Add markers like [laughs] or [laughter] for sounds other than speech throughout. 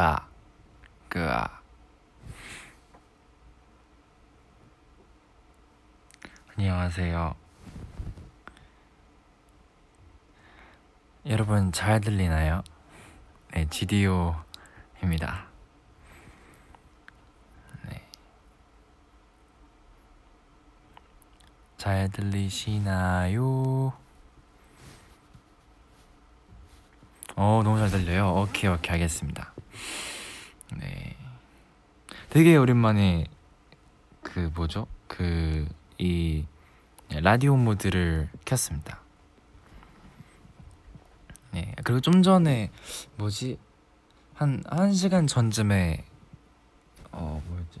자, 그아. 안녕하세요. 여러분 잘 들리나요? 네, GDO입니다. 네. 잘 들리시나요? 어, 너무 잘 들려요. 오케이, 오케이, 알겠습니다. 네. 되게 오랜만에 그 뭐죠? 그 이 라디오 모드를 켰습니다. 네. 그리고 좀 전에 뭐지? 한 1시간 전쯤에 어, 뭐였지?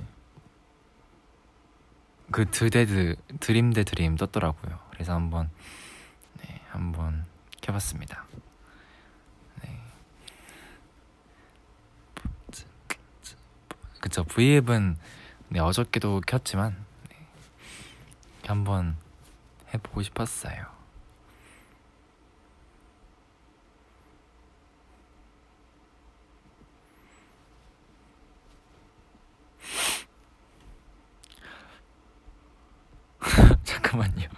그 드데드 드림 대 드림 떴더라고요. 그래서 한번 네, 한번 켜 봤습니다. 그쵸 V앱은 네, 어저께도 켰지만 네, 한번 해보고 싶었어요. [laughs] 잠깐만요.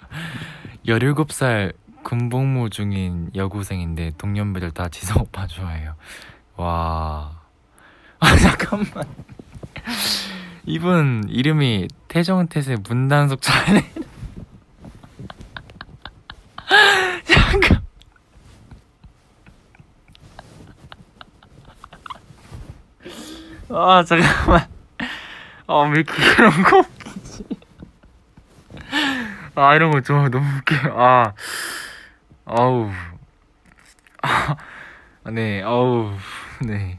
17살 군복무 중인 여고생인데 동년배들 다 지성 오빠 좋아해요. 와. [laughs] 아 잠깐만. 이분 이름이 태정태세 문단속 차례. [laughs] 잠깐. 아 잠깐만. 아왜 이렇게 그런 거? 아 이런 거좀 너무 웃겨요. 아 아우 아, 네 아우 네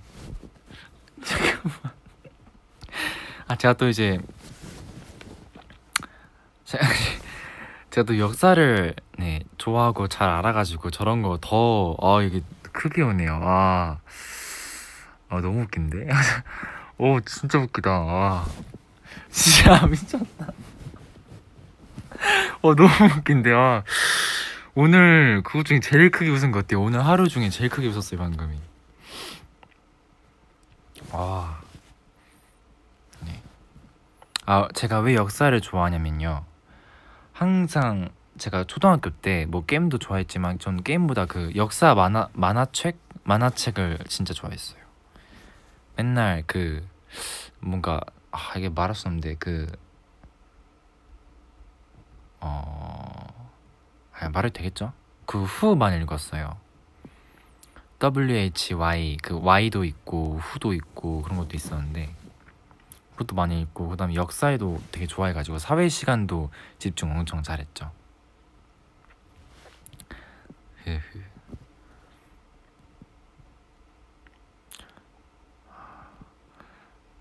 잠깐만. 아 제가 또 이제 [laughs] 제가, 또 역사를 네 좋아하고 잘 알아가지고 저런 거 더 아 이게 크게 오네요. 아, 아 너무 웃긴데. [laughs] 오 진짜 웃기다. 아, 진짜 [laughs] 미쳤다. 어 너무 웃긴데. 아, 오늘 그것 중에 제일 크게 웃은 것 같아요. 오늘 하루 중에 제일 크게 웃었어요 방금이. 아. 네. 아, 제가 왜 역사를 좋아하냐면요. 항상 제가 초등학교 때 뭐 게임도 좋아했지만 전 게임보다 그 역사 만화 만화책 만화책을 진짜 좋아했어요. 맨날 그 뭔가 아 이게 말할 수 없는데 그 어, 아, 말해도 되겠죠? 그 후만 읽었어요. WHY 그 Y도 있고 후도 있고 그런 것도 있었는데 그것도 많이 읽고 그다음에 역사에도 되게 좋아해가지고 사회 시간도 집중 엄청 잘했죠.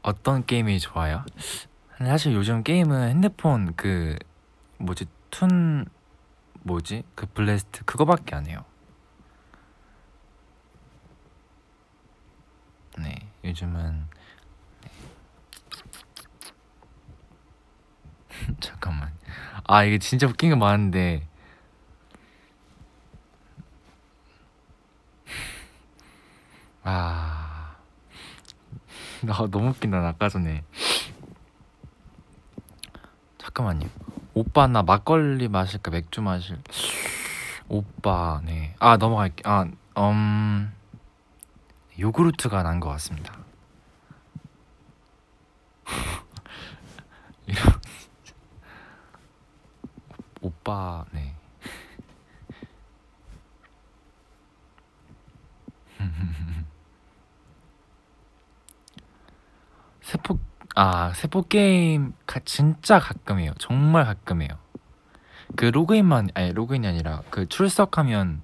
어떤 게임이 좋아요? 사실 요즘 게임은 핸드폰 그 뭐지 툰 뭐지 그 블래스트 그거밖에 안 해요. 네 요즘은 [laughs] 잠깐만 아 이게 진짜 웃긴 게 많은데 [laughs] 아, [laughs] 나 너무 웃긴다, 나 아까 전에. 잠깐만요. 오빠 나 막걸리 마실까 맥주 마실? 오빠 네. 아 넘어갈게. 아 음. 요구르트가 난 것 같습니다. 이런 오빠 네. [laughs] 세포 아 세포 게임 가, 진짜 가끔 해요. 정말 가끔 해요. 그 로그인만 아니 로그인이 아니라 그 출석하면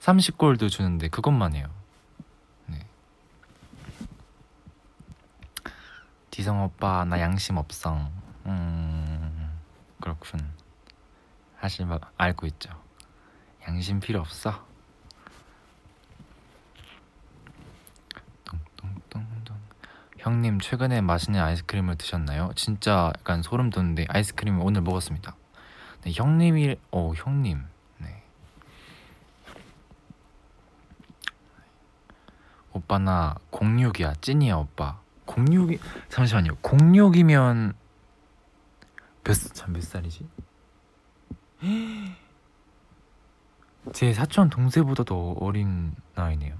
30골드 주는데 그것만 해요. 네. 지성 오빠 나 양심 없어. 음 그렇군. 사실 막 알고 있죠. 양심 필요 없어. 형님 최근에 맛있는 아이스크림을 드셨나요? 진짜 약간 소름 돋는데 아이스크림을 오늘 먹었습니다. 네, 형님이 어 형님 네. 오빠 나 06이야 찐이야 오빠 06이 잠시만요 06이면 몇몇 살이지? [gasps] 제 사촌 동생보다도 어린 나이네요.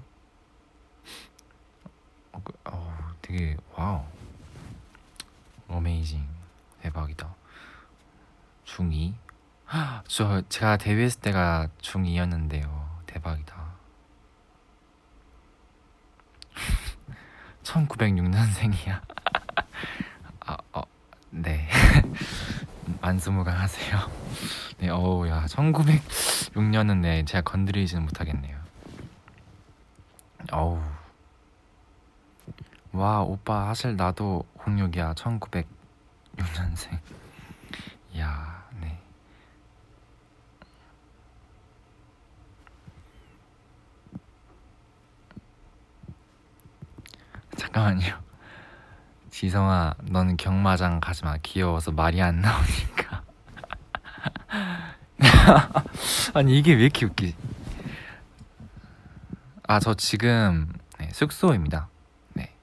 어, 그, 어, 되게 wow. Amazing 대박이다. 중2? [gasps] 저 제가 데뷔했을 때가 중2였는데요. 대박이다. [laughs] 1906년생이야. [laughs] 아, 어, 네. [laughs] 만수무강 하세요. 네, 어우, 야, 1906년은 네, 제가 건드리지는 못하겠네요. 어우. 와, 오빠, 사실 나도 06이야. 1906년생. 이야, 네. 잠깐만요. 지성아, 너는 경마장 가지 마. 귀여워서 말이 안 나오니까. [laughs] 아니 이게 왜 이렇게 웃기지? 아, 저 지금 네, 숙소입니다. 네.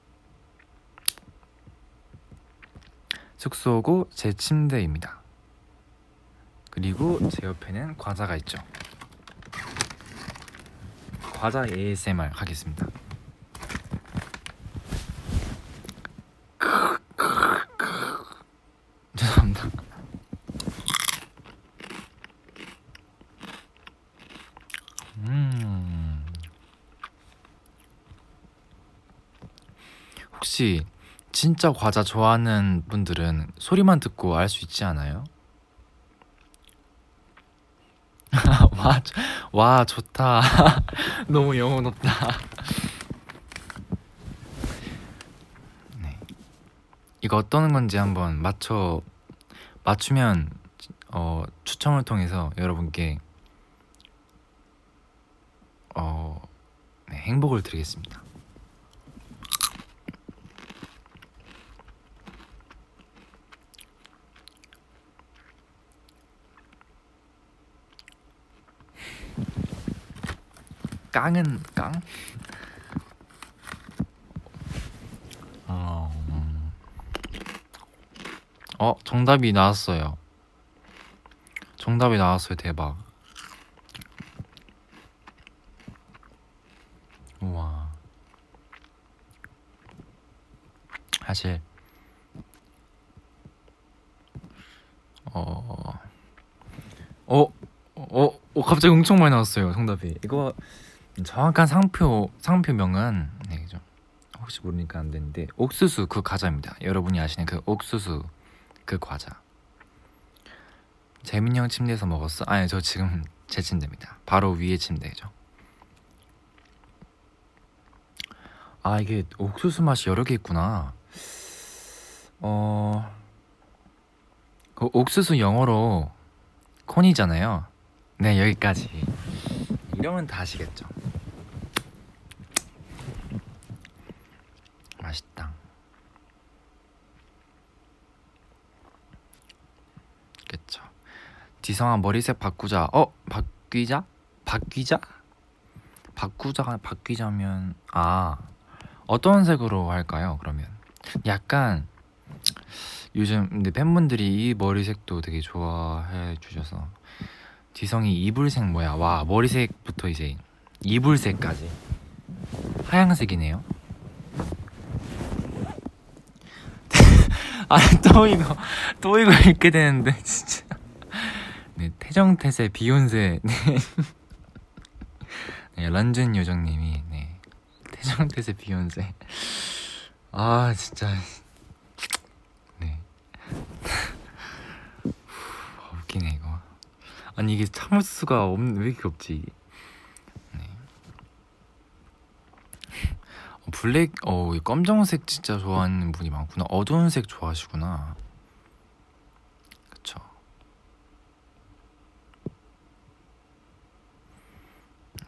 숙소고 제 침대입니다. 그리고 제 옆에는 과자가 있죠. 과자 ASMR 하겠습니다. 음. 혹시 진짜 과자 좋아하는 분들은 소리만 듣고 알 수 있지 않아요? [laughs] 와, 좋- 와 좋다. [laughs] 너무 영혼 없다. [laughs] 네. 이거 어떤 건지 한번 맞춰 맞추면 어, 추첨을 통해서 여러분께 어, 네, 행복을 드리겠습니다. 깡은 깡? 어, 음. 어 정답이 나왔어요. 정답이 나왔어요. 대박. 우와. 사실 어, 어, 어, 어, 갑자기 엄청 많이 나왔어요. 정답이. 이거 정확한 상표 상표명은 네, 좀 혹시 모르니까 안 되는데 옥수수 그 과자입니다. 여러분이 아시는 그 옥수수 그 과자. 재민이 형 침대에서 먹었어? 아니 저 지금 [laughs] 제 침대입니다. 바로 위에 침대죠. 아 이게 옥수수 맛이 여러 개 있구나. 어, 그 옥수수 영어로 콘이잖아요. 네 여기까지. 이러면 다 아시겠죠. 맛있다. 그쵸. 지성아 머리색 바꾸자. 어 바뀌자? 바뀌자? 바꾸자 바뀌자면 아 어떤 색으로 할까요? 그러면 약간 요즘 근데 팬분들이 이 머리색도 되게 좋아해 주셔서 지성이 이불색 뭐야? 와 머리색부터 이제 이불색까지 하양색이네요. [laughs] 아또 이거 또 이거 읽게 되는데 진짜. 네 태정태세 비욘세. [laughs] 네. 네 런쥔 요정님이 네. 태정태세 비욘세. 아 진짜. 네. 아, 웃기네 이거. 아니 이게 참을 수가 없는 왜 이렇게 없지? 네. 어, 블랙 어이 검정색 진짜 좋아하는 분이 많구나. 어두운 색 좋아하시구나 그쵸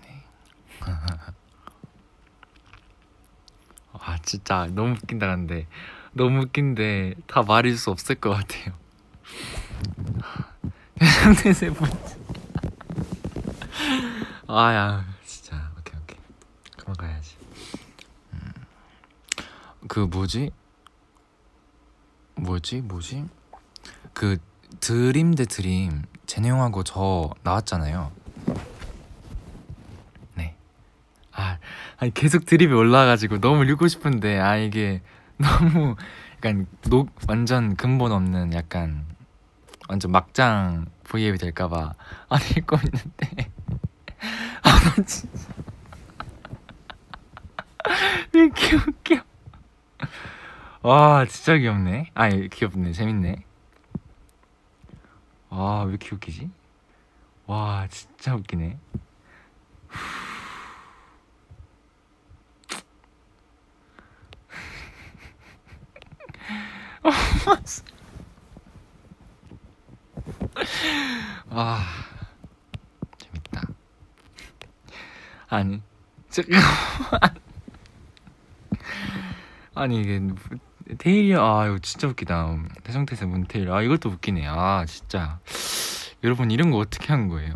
네. 아 진짜 너무 웃긴다 근데 너무 웃긴데 다 말일 수 없을 것 같아요 상태세 분 아야 진짜 오케이 오케이 그만 가야지 그 뭐지? 뭐지? 뭐지? 그 드림 대 드림 제네형하고 저 나왔잖아요. 네. 아, 아니 계속 드립이 올라가지고 너무 읽고 싶은데 아 이게 [laughs] 너무 약간 녹 완전 근본 없는 약간 완전 막장 V앱이 될까봐 안 [laughs] 읽고 있는데. [laughs] 아나 진짜. 왜 이렇게 웃겨? 와 진짜 귀엽네. 아니 귀엽네. 재밌네. 와왜 이렇게 웃기지? 와 진짜 웃기네 [laughs] 아 재밌다. 아니 잠깐만. 아니 이게 테일이 아 이거 진짜 웃기다. 태성태세 문테일. 아 이것도 웃기네. 아 진짜. 여러분 이런 거 어떻게 한 거예요?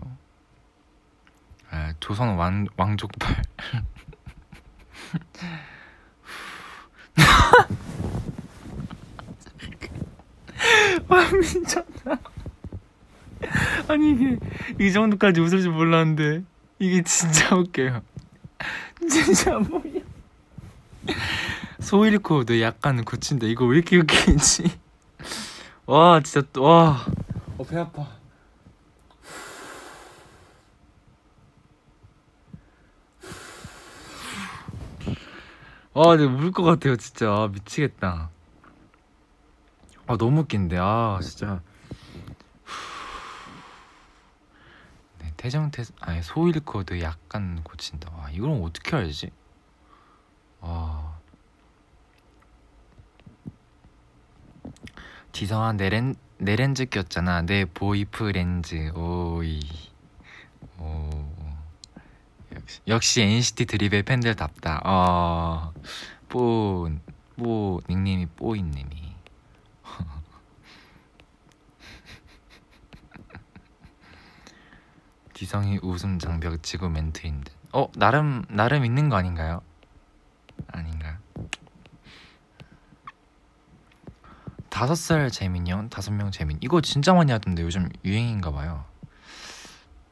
아 조선 왕 왕족발 [laughs] [laughs] 와 미쳤다 아니 이게 이 정도까지 웃을 줄 몰랐는데 이게 진짜 웃겨요. [laughs] 진짜 뭐야. 소 잃고 너 약간 고친다. 이거 왜 이렇게 웃기지? [laughs] 와 진짜 와배 아파. 아, 내가 울것 같아요, 진짜. 아, 미치겠다. 아, 너무 웃긴데. 아, 진짜. 네, 태정태, 아니, 소일 코드 약간 고친다. 와, 이걸 어떻게 알지? 와. 지성아, 내, 렌, 내 렌즈 꼈잖아. 내 보이프 렌즈. 오이. 오. 역시, 역시 NCT 드립의 팬들답다. 어, 뽀, 뽀, 닉네임이 뽀이님이. 지성이 웃음 장벽 치고 멘트인 듯. 어, 나름, 나름 있는 거 아닌가요? 아닌가? 다섯 살 재민이요? 다섯 명 재민. 이거 진짜 많이 하던데 요즘 유행인가 봐요.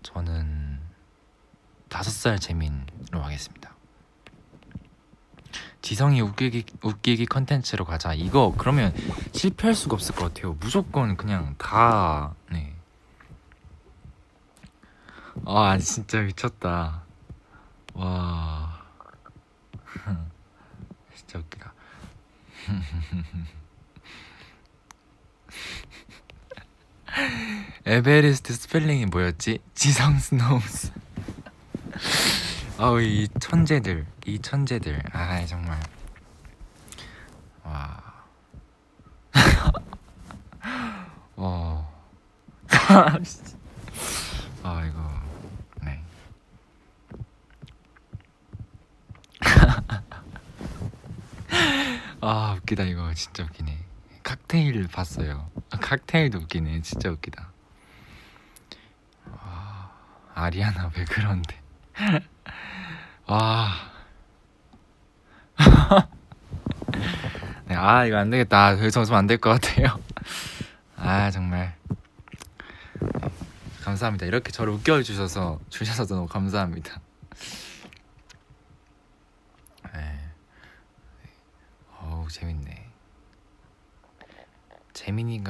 저는 다섯 살 재민으로 하겠습니다. 지성이 웃기기 웃기기 컨텐츠로 가자. 이거 그러면 실패할 수가 없을 것 같아요. 무조건 그냥 다 네. 아 진짜 미쳤다. 와 [laughs] 진짜 웃기다. [laughs] 에베레스트 스펠링이 뭐였지? 지성's nose. [laughs] 아우 이 천재들, 이 천재들. 아 정말. 와. 와. 아 이거 네. [laughs] 아 웃기다 이거 진짜 웃기네. 칵테일 봤어요. 칵테일도 웃기네. 진짜 웃기다. 와, 아리아나 왜 그런데? [laughs] 와. [laughs] 네, 아 이거 안 되겠다. 더 이상 웃으면 안될 것 같아요. 아 정말 네, 감사합니다. 이렇게 저를 웃겨 주셔서 주셔서 너무 감사합니다. 네. 어우 재밌네.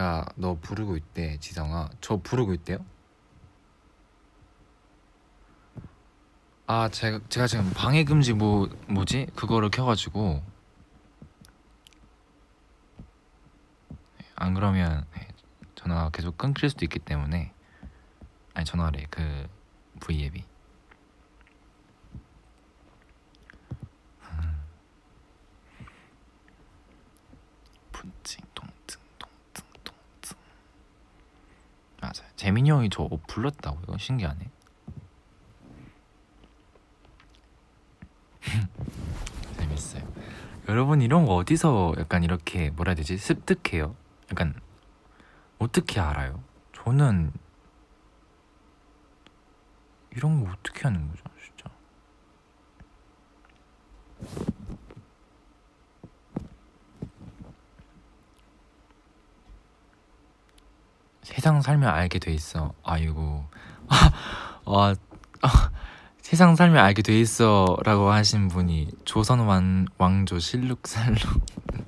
재민이가 너 부르고 있대 지성아. 저 부르고 있대요? 아 제가 제가 지금 방해 금지 뭐 뭐지 그거를 켜가지고 안 그러면 네, 전화가 계속 끊길 수도 있기 때문에 아니 전화래 그 V앱이 음. 분칭 통증 통증 통증 맞아요 재민이 형이 저 불렀다고 이거 신기하네 [laughs] 재밌어요. 여러분 이런 거 어디서 약간 이렇게 뭐라 해야 되지 습득해요? 약간 어떻게 알아요? 저는 이런 거 어떻게 하는 거죠, 진짜? 세상 살면 알게 돼 있어. 아이고. 와, [laughs] 아, 세상 살면 알게 돼 있어 라고 하신 분이 조선 왕 왕조 실룩살룩. [laughs]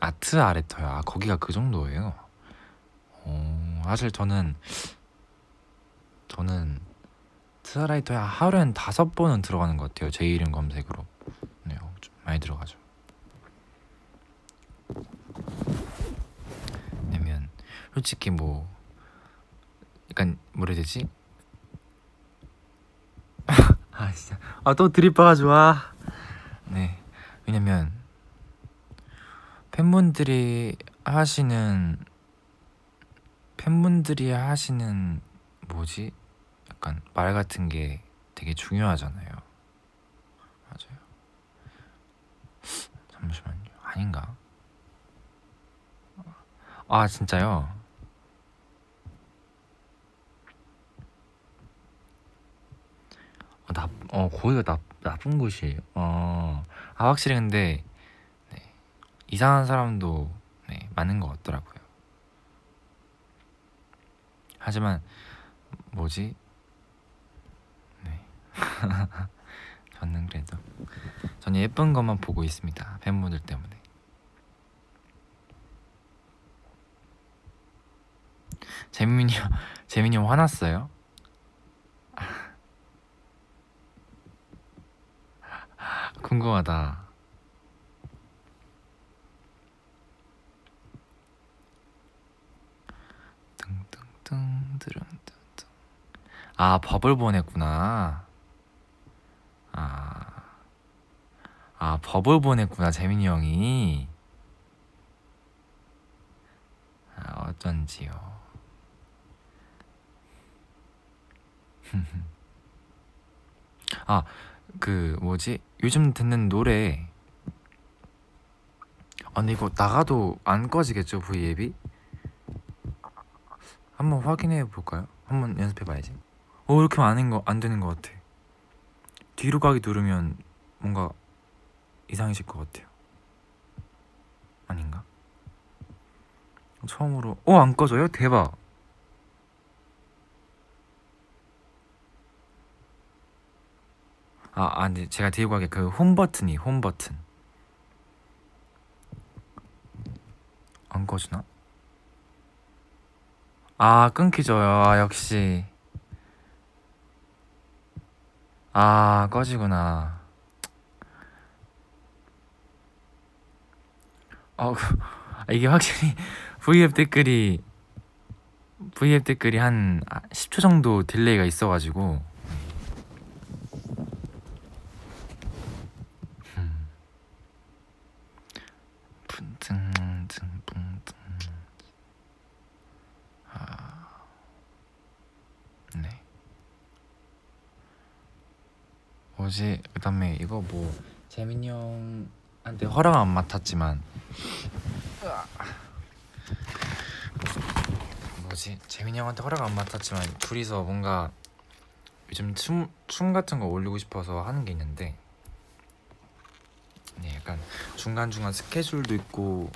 아트 아레터요. 아 거기가 그 정도예요. 오, 사실 저는 저는 트라이터에 하루엔 다섯 번은 들어가는 것 같아요. 제 이름 검색으로. 네, 어, 좀 많이 들어가죠. 왜냐면 솔직히 뭐 약간 뭐라 해야 되지? [laughs] 아 진짜 아 또 드립 봐가지고 아. 네 왜냐면 팬분들이 하시는 팬분들이 하시는 뭐지 약간 말 같은 게 되게 중요하잖아요. 맞아요. 잠시만요. 아닌가? 아 진짜요? 어, 나, 어 거기가 나, 나쁜 곳이에요. 어, 아 확실히 근데 네, 이상한 사람도 네, 많은 것 같더라고요. 하지만 뭐지? 네, [laughs] 저는 그래도 저는 예쁜 것만 보고 있습니다. 팬분들 때문에. 재민이 형, 재민이 형 화났어요? 궁금하다. 아 버블 보냈구나. 아, 아 버블 보냈구나 재민이 형이. 아, 어쩐지요. 아, 그 뭐지? 요즘 듣는 노래. 아, 근데 이거 나가도 안 꺼지겠죠, V앱이? 한번 확인해 볼까요? 한번 연습해 봐야지. 어, 이렇게 하면 거, 안 되는 것 같아. 뒤로 가기 누르면 뭔가 이상해질 것 같아요. 아닌가? 처음으로, 어, 안 꺼져요? 대박. 아, 아 근데 제가 뒤로 가게. 그 홈 버튼이 홈 버튼. 안 꺼지나? 아 끊기죠 아, 역시. 아 꺼지구나. 어 이게 확실히 [laughs] V앱 댓글이 V앱 댓글이 한 10초 정도 delay가 있어가지고 뭐지? 그다음에 이거 뭐 재민이 형한테 허락 안 맡았지만 뭐지? 재민이 형한테 허락 안 맡았지만 둘이서 뭔가 요즘 춤, 춤 같은 거 올리고 싶어서 하는 게 있는데 네, 약간 중간중간 스케줄도 있고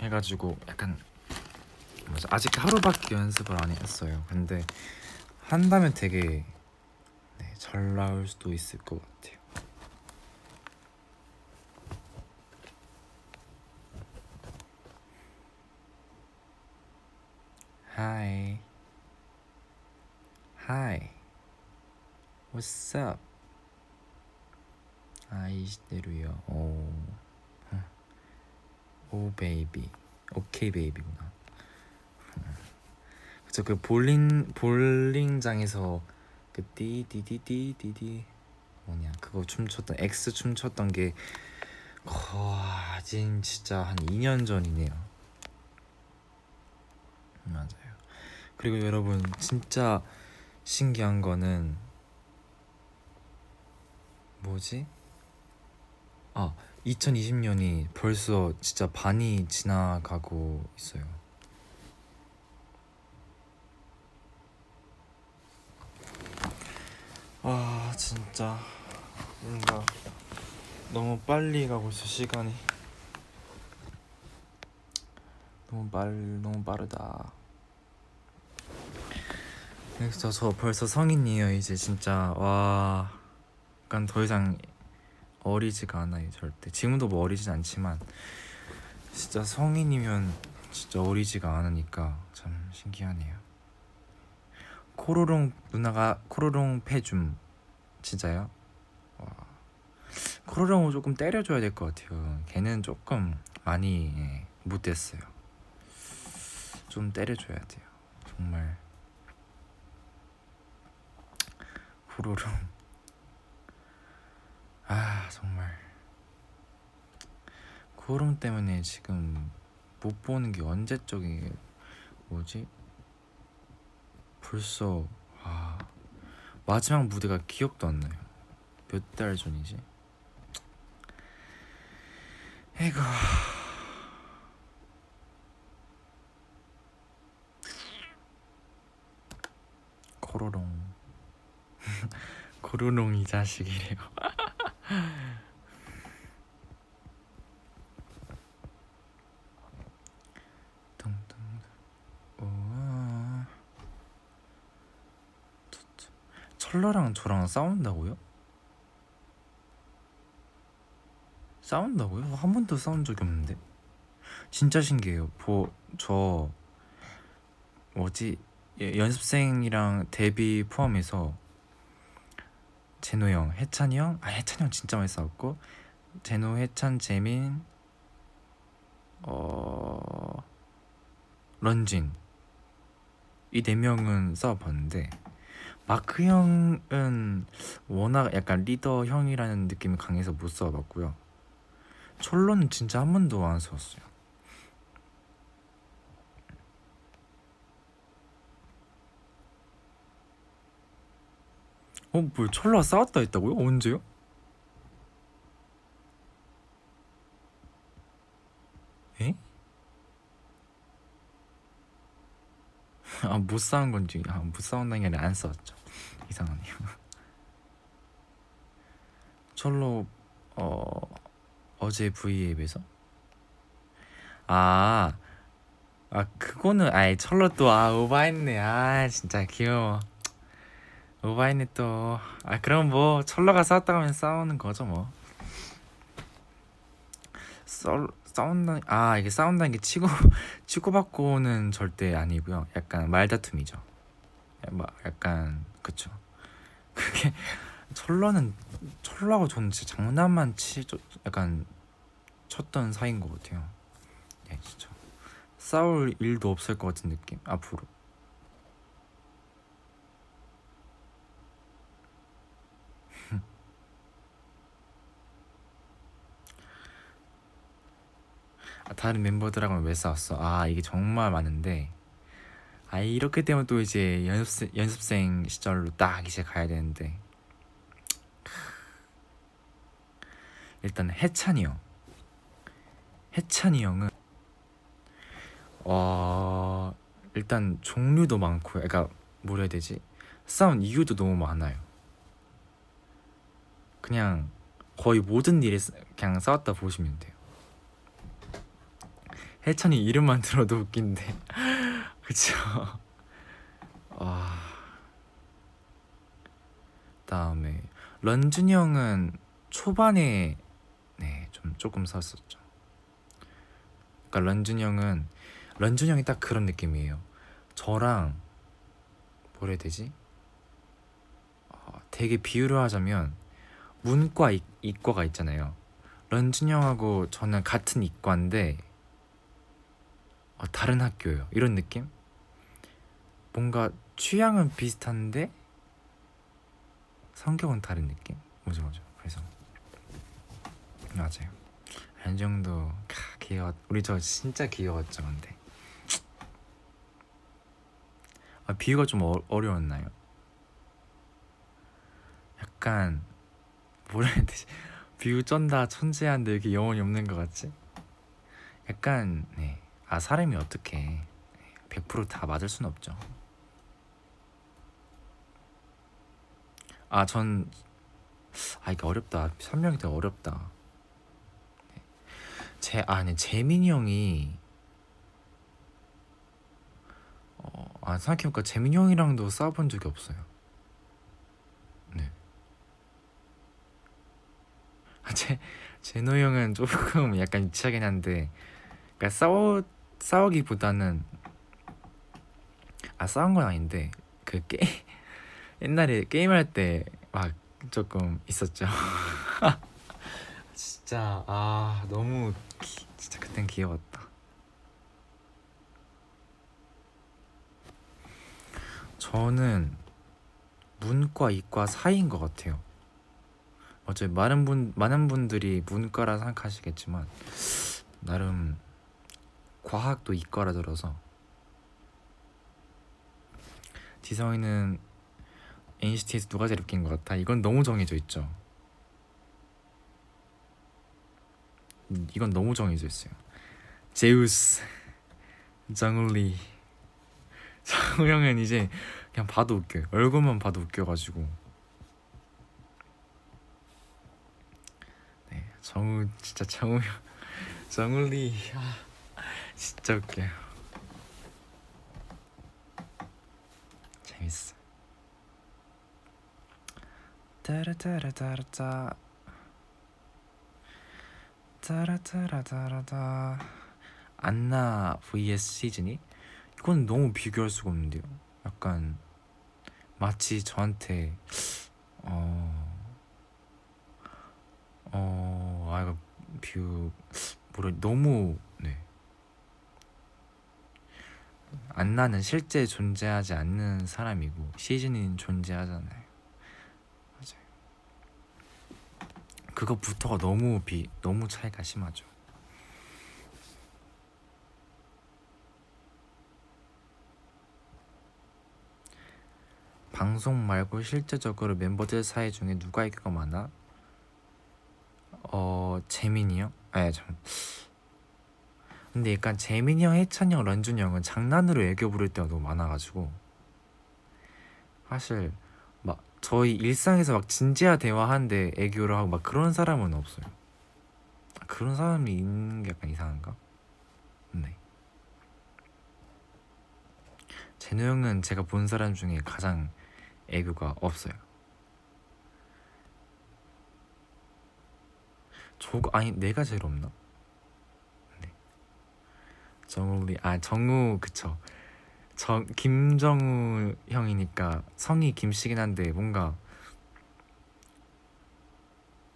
해가지고 약간 뭐지 아직 하루밖에 연습을 안 했어요. 근데 한다면 되게 네, 잘 나올 수도 있을 것 같아요. Hi. Hi. What's up? 아이시대로요. 오. 오 베이비. 오케이 베이비구나. [laughs] 그쵸 그 볼링 볼링장에서 그 띠디디디디디 뭐냐 그거 춤췄던 X 춤췄던 게 거진 진짜 한 2년 전이네요. 맞아요. 그리고 여러분 진짜 신기한 거는 뭐지? 아, 2020년이 벌써 진짜 반이 지나가고 있어요. 아, 진짜 뭔가 너무 빨리 가고 있어 시간이. 너무 빨 너무 빠르다. 그래서 저 벌써 성인이에요 이제 진짜 와 약간 더 이상 어리지가 않아요 절대 지금도 뭐 어리진 않지만 진짜 성인이면 진짜 어리지가 않으니까 참 신기하네요 코로롱 누나가 코로롱 패줌. 진짜요? 와. 코로롱을 조금 때려줘야 될 것 같아요. 걔는 조금 많이 예, 못됐어요. 좀 때려줘야 돼요. 정말. 후루룩 아 정말. 코롬 때문에 지금 못 보는 게 언제적이 뭐지 벌써 아 마지막 무대가 기억도 안 나요. 몇 달 전이지? 에이구. 코로롱. [laughs] 고르롱 이 자식이래요. [laughs] 철러랑 저랑 싸운다고요? 싸운다고요? 한 번도 싸운 적이 없는데 진짜 신기해요. 보 저 뭐지 예, 연습생이랑 데뷔 포함해서 제노 형, 해찬이 형, 아 해찬이 형 진짜 많이 싸웠고 제노, 해찬, 재민, 어 런쥔 이네 명은 싸워봤는데 마크 형은 워낙 약간 리더 형이라는 느낌이 강해서 못 싸워봤고요. 촐로는 진짜 한 번도 안 싸웠어요. 어, 뭐 철라 싸웠다 했다고요? 언제요? 에? 아, 못 싸운 건지, 아, 못 싸운다는 게 아니라 안 싸웠죠. 이상하네요. [laughs] 철로, 어, 어제 V앱에서? 아, 아, 그거는, 아이, 철로 또, 아, 오바했네. 아, 진짜 귀여워. 오바이네 또. 아 그럼 뭐 철러가 싸웠다 하면 싸우는 거죠 뭐. 썰 싸운다 아 이게 싸운다는 게 치고 [laughs] 치고받고는 절대 아니고요. 약간 말다툼이죠. 뭐 약간 그쵸. 그게 철러는 철러하고 저는 진짜 장난만 치 약간 쳤던 사이인 것 같아요. 네 진짜 싸울 일도 없을 것 같은 느낌 앞으로. 다른 멤버들하고는 왜 싸웠어? 아 이게 정말 많은데. 아 이렇게 되면 또 이제 연습생, 연습생 시절로 딱 이제 가야 되는데. 일단 해찬이 형. 해찬이 형은 어 일단 종류도 많고 그러니까 뭐라 해야 되지? 싸운 이유도 너무 많아요. 그냥 거의 모든 일에 그냥 싸웠다 보시면 돼요 해찬이 이름만 들어도 웃긴데. [laughs] 그쵸? [laughs] 와. 다음에 런쥔이 형은 초반에 네 좀 조금 섰었죠. 그러니까 런쥔이 형은 런쥔이 형이 딱 그런 느낌이에요. 저랑 뭐라 해야 되지? 어, 되게 비유를 하자면 문과 이, 이과가 있잖아요. 런쥔이 형하고 저는 같은 이과인데 아, 다른 학교예요. 이런 느낌? 뭔가 취향은 비슷한데 성격은 다른 느낌? 뭐죠, 뭐죠. 그래서 맞아요. 안정도 귀여웠. 우리 저 진짜 귀여웠죠, 근데. 아, 비유가 좀 어, 어려웠나요? 약간 뭐라 해야 되지? [laughs] 비유 쩐다 천재한데 이렇게 영혼이 없는 것 같지? 약간 네. 아 사람이 어떻게 100%다 맞을 순 없죠. 아 전 아 이게 어렵다. 설명이 되게 어렵다. 제 아니 재민이 형이 아 생각해보니까 재민이 형이랑도 싸워본 적이 없어요. 네. 아, 제 제노 형은 조금 약간 유치하긴 한데, 그러니까 싸워 싸우기보다는 아 싸운 건 아닌데 그 게임 [laughs] 옛날에 게임할 때 막 조금 있었죠. [laughs] 진짜 아 너무 기, 진짜 그땐 귀여웠다. 저는 문과 이과 사이인 것 같아요. 어차피 많은 분 많은 분들이 문과라 생각하시겠지만 나름 과학도 이과라 들어서 지성이는 NCT에서 누가 제일 웃긴 것 같아? 이건 너무 정해져 있죠. 음, 이건 너무 정해져 있어요. 제우스, 정울리, 정우 형은 이제 그냥 봐도 웃겨요. 얼굴만 봐도 웃겨가지고. 네, 정우 진짜 정우 형, 정울리, 아, 진짜 웃겨요. 재밌어. 따라따라따라따 따라따라따라따 안나 vs 시즈니 이건 너무 비교할 수가 없는데요. 약간 마치 저한테 어... 어... 아 이거 뷰 뭐래 너무 네 안나는 실제 존재하지 않는 사람이고 시즈니는 존재하잖아요. 맞아요. 그거부터가 너무 비 너무 차이가 심하죠. 방송 말고 실제적으로 멤버들 사이 중에 누가 애교가 많아? 어 재민이 형? 아니 참 근데 약간 재민이 형, 해찬이 형, 런쥔이 형은 장난으로 애교 부를 때가 너무 많아가지고 사실 막 저희 일상에서 막 진지한 대화하는데 애교를 하고 막 그런 사람은 없어요. 그런 사람이 있는 게 약간 이상한가? 네. 제노 형은 제가 본 사람 중에 가장 애교가 없어요. 저 아니 내가 제일 없나? 네. 정우리 아 정우 그쵸. 정 김정우 형이니까 성이 김씨긴 한데 뭔가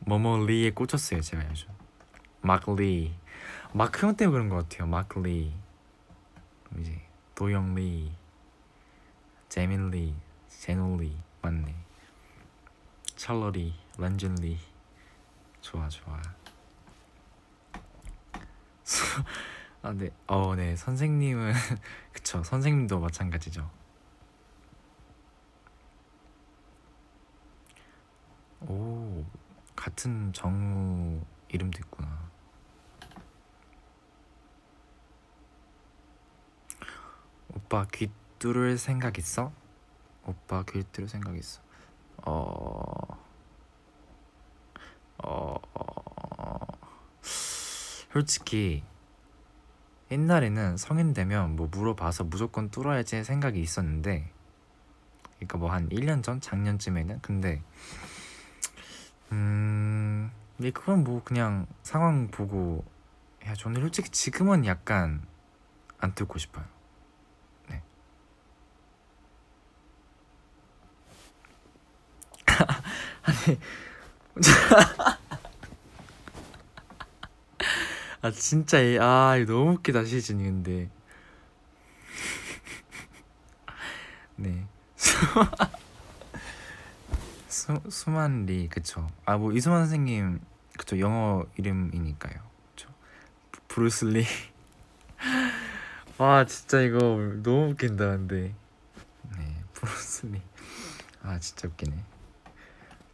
머머리에 꽂혔어요 제가 요즘. 마크리 마크 형 때문에 그런 것 같아요. 마크리 이제 도영리 제민리 제노리 맞네. 찰러리 런쥔리 좋아 좋아. [laughs] 아 네. 어, 네. 선생님은 [laughs] 그쵸. 선생님도 마찬가지죠. 오, 같은 정우 이름도 있구나. 오빠 귀 뚫을 생각 있어? 오빠 귀 뚫을 생각 있어. 어, 어, 어, 솔직히 옛날에는 성인 되면 뭐 물어봐서 무조건 뚫어야지 생각이 있었는데 그러니까 뭐 한 1년 전 작년쯤에는? 근데 음 근데 그건 뭐 그냥 상황 보고 야 저는 솔직히 지금은 약간 안 뚫고 싶어요. 네. [laughs] 아니 [laughs] 아 진짜 이- 아 이거 너무 웃기다 시즌이 근데. [laughs] 네. [laughs] 수, 수만리 그쵸. 아 뭐 이수만 선생님 그쵸 영어 이름이니까요. 그쵸. 브- 브루슬리. [laughs] 와 진짜 이거 너무 웃긴다 근데. 네 브루슬리. 아 진짜 웃기네.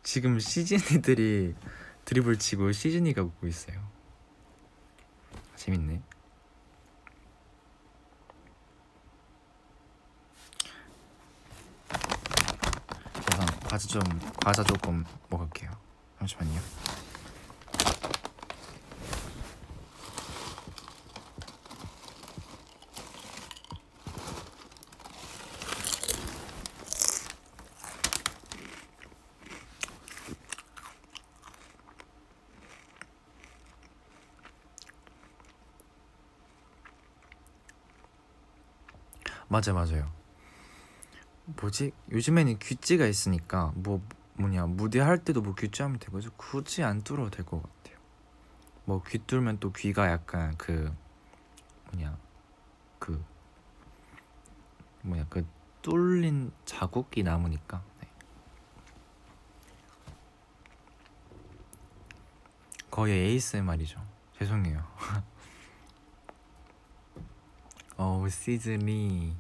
지금 시즌이들이 드리블 치고 시즌이가 웃고 있어요 재밌네. 과자 좀 과자 조금 먹을게요. 잠시만요. 맞아 맞아요. 뭐지? 요즘에는 귀찌가 있으니까 뭐 뭐냐 무대 할 때도 뭐 귀찌하면 되고 서 굳이 안 뚫어도 될 것 같아요. 뭐 귀 뚫면 또 귀가 약간 그 뭐냐 그 뭐냐 그 뚫린 자국이 남으니까 네. 거의 ASMR이죠. 죄송해요. [laughs] 어우 시즈니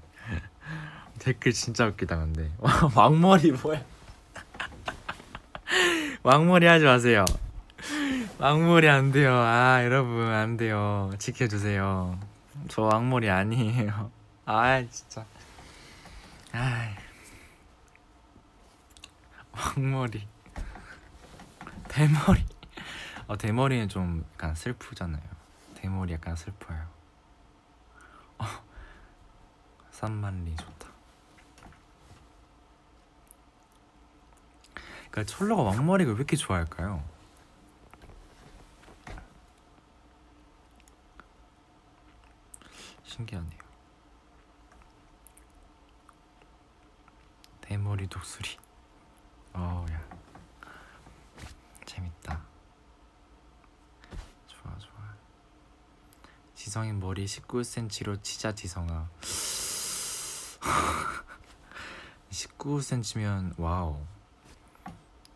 댓글 진짜 웃기다 근데. [laughs] 왕머리 뭐야? [laughs] 왕머리 하지 마세요. 왕머리 안 돼요. 아 여러분 안 돼요. 지켜주세요. 저 왕머리 아니에요. [laughs] 아 진짜. 아 왕머리. 대머리. 어 대머리는 좀 약간 슬프잖아요. 대머리 약간 슬퍼요 어, 산만리 좋다 그러니까 철러가 왕머리가 왜 이렇게 좋아할까요? 신기하네요. 대머리 독수리. 어우야. 재밌다. 좋아 좋아. 지성이 머리 19cm로 치자 지성아. 19cm면 와우.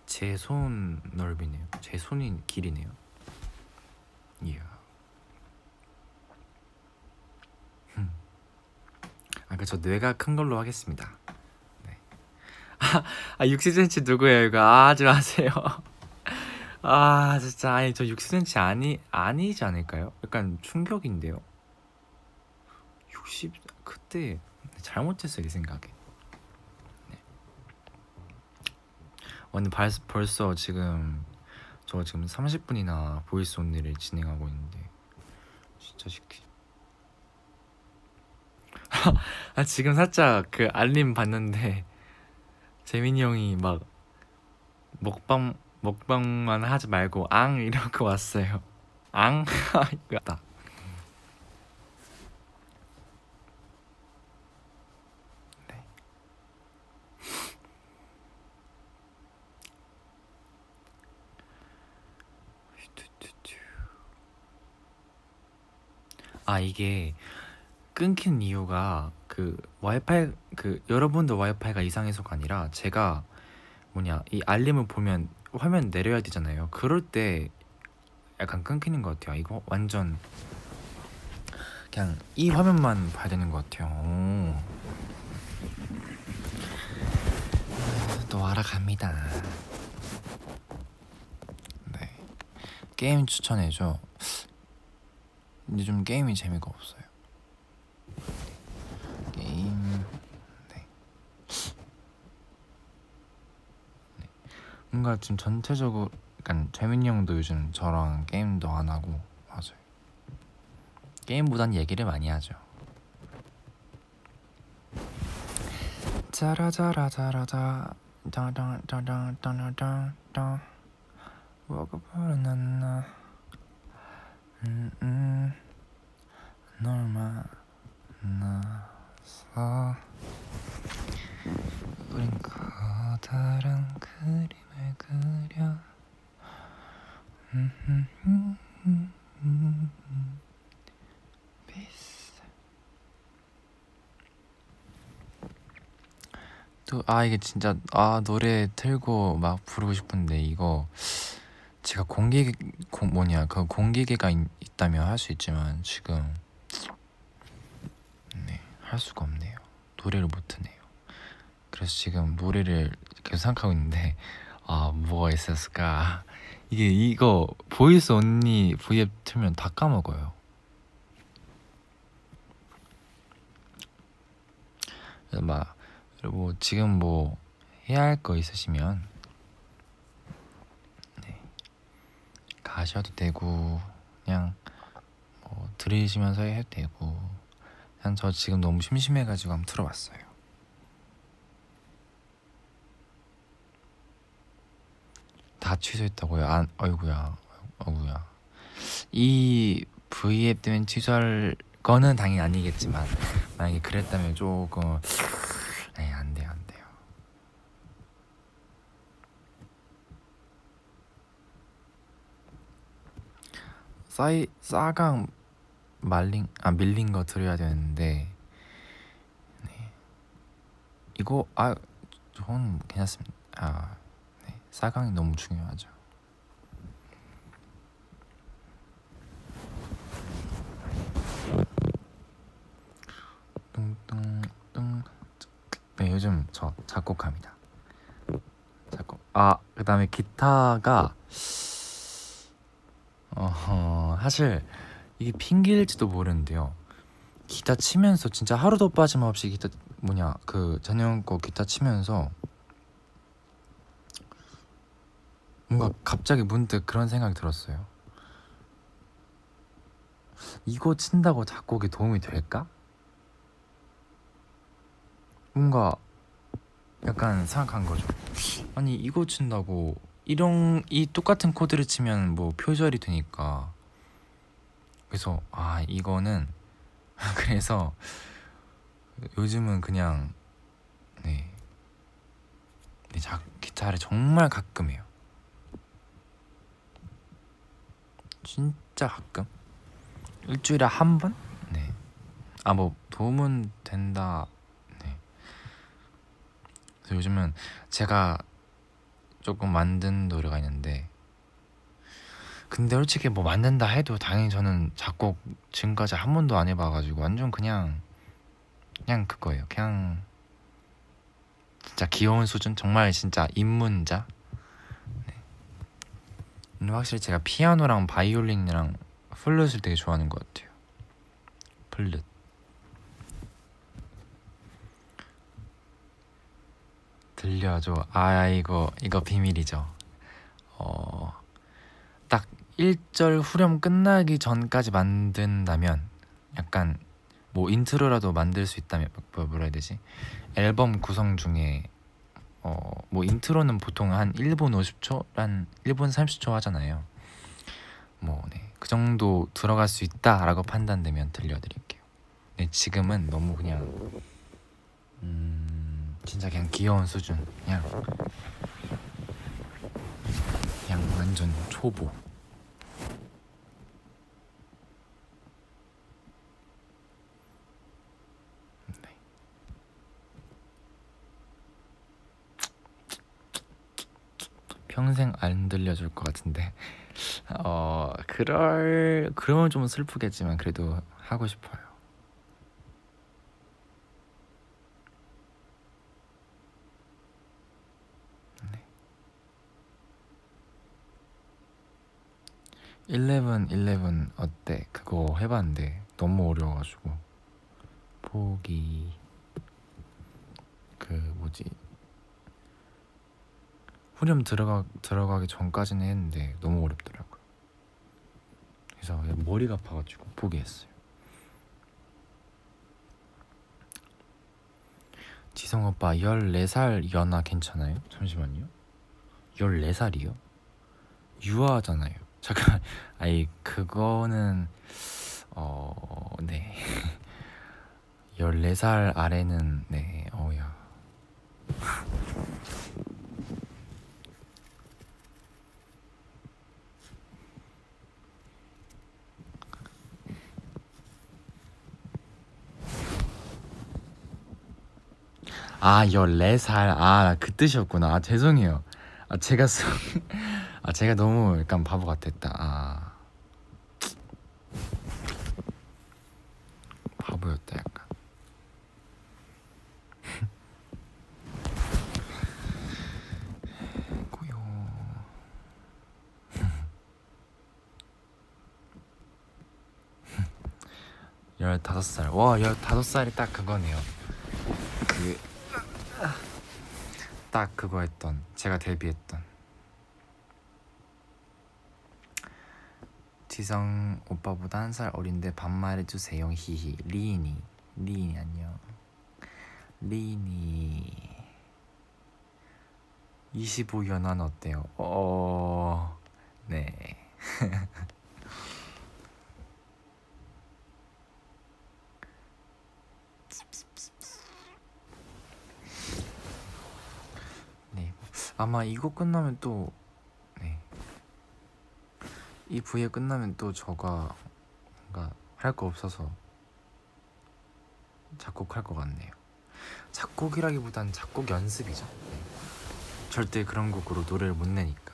제 손 넓이네요. 제 손이 길이네요. 이야. 아, 그저 뇌가 큰 걸로 하겠습니다. 네. 아, 아 60cm 누구예요? 이거 아, 하지 마세요. 아, 진짜 아니 저 60cm 아니 아니지 않을까요? 약간 충격인데요. 60 그때 잘못했어요 이 생각에. 오늘 발, 벌써 지금 저 지금 30분이나 voice only를 진행하고 있는데 진짜 시키. [laughs] 아 지금 살짝 그 알림 봤는데 [laughs] 재민이 형이 막 먹방 먹방만 하지 말고 앙 이러고 왔어요. 앙 [laughs] 이거다. 아 이게 끊긴 이유가 그 와이파이 그 여러분도 와이파이가 이상해서가 아니라 제가 뭐냐 이 알림을 보면 화면 내려야 되잖아요. 그럴 때 약간 끊기는 것 같아요. 이거 완전 그냥 이 화면만 봐야 되는 것 같아요. 오. 또 알아갑니다. 네. 게임 추천해줘. 근데 좀 게임이 재미가 없어요. 게임 네. 네. 뭔가 좀 전체적으로 약간 재민이 형도 요즘 저랑 게임도 안 하고 맞아요. 게임보단 얘기를 많이 하죠. 짜라짜라짜라짜 짜라짜라짜라짜 워크볼은 안나 음, 음. 널 만나서 우린 커다란 그림을 그려. 또아 이게 진짜 아 노래 틀고 막 부르고 싶은데 이거 제가 공기 공, 뭐냐 그 공기계가 있, 있다면 할 수 있지만 지금 할 수가 없네요. 노래를 못 트네요. 그래서 지금 노래를 계속 생각하고 있는데 [laughs] 아 뭐가 있었을까? 이게 이거 보이스 언니 V앱 틀면 다 까먹어요. 막뭐 지금 뭐 해야 할 거 있으시면 네, 가셔도 되고 그냥 뭐 들으시면서 해도 되고 그냥 저 지금 너무 심심해가지고 한번 틀어봤어요. 다 취소했다고요? 안, 어이구야, 어이구야. 이 V앱 때문에 취소할 거는 당연히 아니겠지만 만약에 그랬다면 조금 네. 싸이 싸강 말린 아 밀린 거 드려야 되는데 네. 이거 아 저는 괜찮습니다. 아 네. 싸강이 너무 중요하죠. 뚱뚱뚱 네 요즘 저 작곡합니다. 작곡 아 그다음에 기타가 어 사실 이게 핑계일지도 모르는데요. 기타 치면서 진짜 하루도 빠짐없이 기타 뭐냐 그 전용 거 기타 치면서 뭔가 갑자기 문득 그런 생각이 들었어요. 이거 친다고 작곡에 도움이 될까? 뭔가 약간 생각한 거죠. 아니 이거 친다고 이런 이 똑같은 코드를 치면 뭐 표절이 되니까 그래서 아 이거는 [laughs] 그래서 요즘은 그냥 네, 네 자, 기타를 정말 가끔 해요. 진짜 가끔 일주일에 한 번? 네. 아 뭐 도움은 된다. 네. 그래서 요즘은 제가 조금 만든 노래가 있는데 근데 솔직히 뭐 만든다 해도 당연히 저는 작곡 지금까지 한 번도 안 해봐가지고 완전 그냥 그냥 그거예요. 그냥 진짜 귀여운 수준 정말 진짜 입문자. 네. 근데 확실히 제가 피아노랑 바이올린이랑 플룻을 되게 좋아하는 것 같아요. 플룻. 들려줘. 아 이거 이거 비밀이죠. 어. 딱 1절 후렴 끝나기 전까지 만든다면 약간 뭐 intro라도 만들 수 있다면 뭐 뭐라 해야 되지? 앨범 구성 중에 어 뭐 인트로는 보통 한 1분 50초, 한 1분 30초 하잖아요. 뭐 네. 그 정도 들어갈 수 있다라고 판단되면 들려드릴게요. 네, 지금은 너무 그냥 음 진짜 그냥 귀여운 수준 그냥 그냥 완전 초보. 네. 평생 안 들려줄 것 같은데 어 그럴 그러면 좀 슬프겠지만 그래도 하고 싶어요. 네. 11 11 어때? 그거 해봤는데 너무 어려워가지고 포기 그 뭐지 후렴 들어가 들어가기 전까지는 했는데 너무 어렵더라고요. 그래서 머리가 아파가지고 포기했어요. 지성 오빠 14살 연하 괜찮아요? 잠시만요. 14살이요? 유아잖아요. 잠깐, [laughs] 아니 그거는 어, 네. [laughs] 14살 아래는 네, 어야. 아, 14살. 아, 그 뜻이었구나. 아, 죄송해요. 아, 제가 쓰... 아, 제가 너무 약간 바보 같았다. 아. 바보였다, 약간. 고요. 15살. 와, 15살이 딱 그거네요. 그, 딱 그거 했던, 제가 데뷔했던. 지성 오빠보다 한 살 어린데 반말해주세요. 히히. 리인이. 리인이 안녕. 리인이. 25 연하는 어때요? 어, 네. [laughs] 아마 이거 끝나면 또 네. 이 부에 끝나면 또 저가 뭔가 할 거 없어서 작곡할 것 같네요. 작곡이라기보단 작곡 연습이죠. 절대 그런 곡으로 노래를 못 내니까.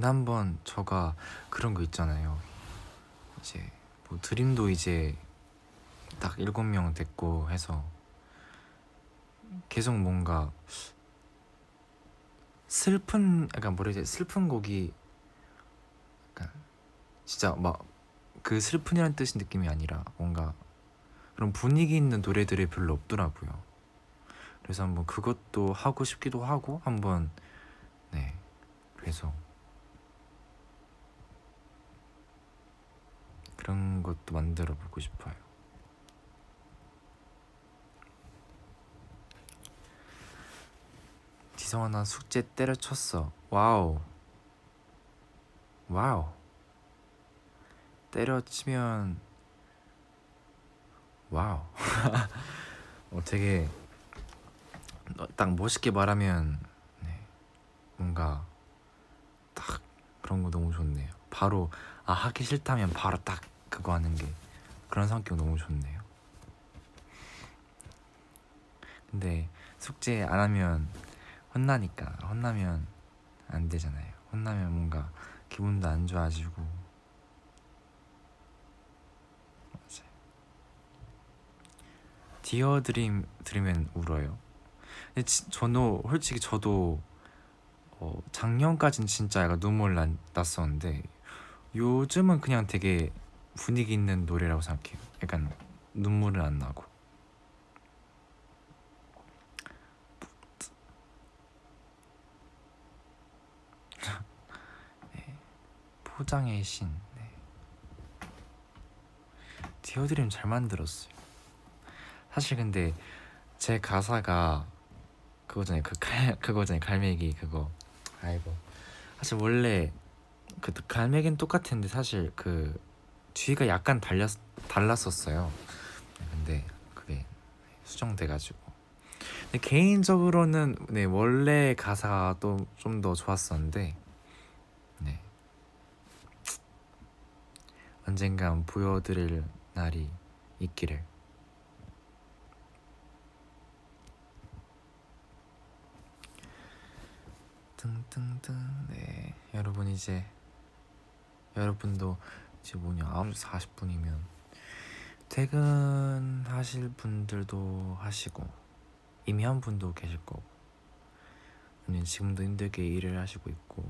한번 저가 그런 거 있잖아요. 이제 뭐 드림도 이제 딱 일곱 명 됐고 해서 계속 뭔가 슬픈 약간 뭐라 해야 지 슬픈 곡이 약간 진짜 막 그 슬픈이라는 뜻의 느낌이 아니라 뭔가 그런 분위기 있는 노래들이 별로 없더라고요. 그래서 한번 그것도 하고 싶기도 하고 한번 네 그래서 그런 것도 만들어 보고 싶어요. 지성아 나 숙제 때려쳤어. Wow. Wow. 때려치면 wow. [laughs] 어 되게 딱 멋있게 말하면 네, 뭔가 딱 그런 거 너무 좋네요. 바로 아 하기 싫다면 바로 딱 그거 하는 게 그런 성격 너무 좋네요. 근데 숙제 안 하면 혼나니까 혼나면 안 되잖아요. 혼나면 뭔가 기분도 안 좋아지고. 디어 드림 들으면 울어요. 근데 지, 저도 솔직히 저도 어, 작년까진 진짜 약간 눈물 난, 났었는데 요즘은 그냥 되게 분위기 있는 노래라고 생각해요. 약간 눈물은 안 나고. 네. 포장의 신. 네. 디어드림 잘 만들었어요. 사실 근데 제 가사가 그거잖아요. 그 칼, [laughs] 그거잖아요. 갈매기 그거. 아이고. 사실 원래 그 갈매기는 똑같은데 사실 그 뒤가 약간 달렸 달랐었어요. 근데 그게 수정돼가지고. 근데 개인적으로는 네 원래 가사가 또좀더 좋았었는데 네 언젠간 보여드릴 날이 있기를. 등등등 네 여러분 이제 여러분도 이제 뭐냐 9시 40분이면 퇴근하실 분들도 하시고 이미 한 분도 계실 거고 아니면 지금도 힘들게 일을 하시고 있고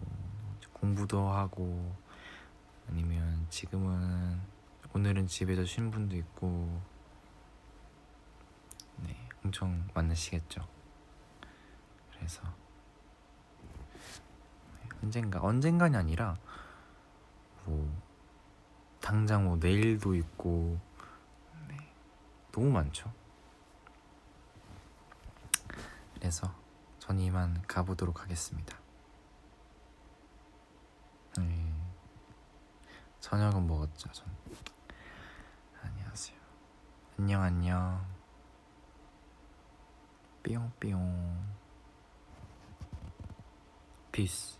공부도 하고 아니면 지금은 오늘은 집에서 쉰 분도 있고 네 엄청 많으시겠죠 그래서 언젠가 언젠간이 아니라 뭐 당장 뭐 내일도 있고 네, 너무 많죠. 그래서 전 이만 가보도록 하겠습니다. 네. 저녁은 먹었죠. 전. 안녕하세요. 안녕 안녕. 삐용삐용. 피스.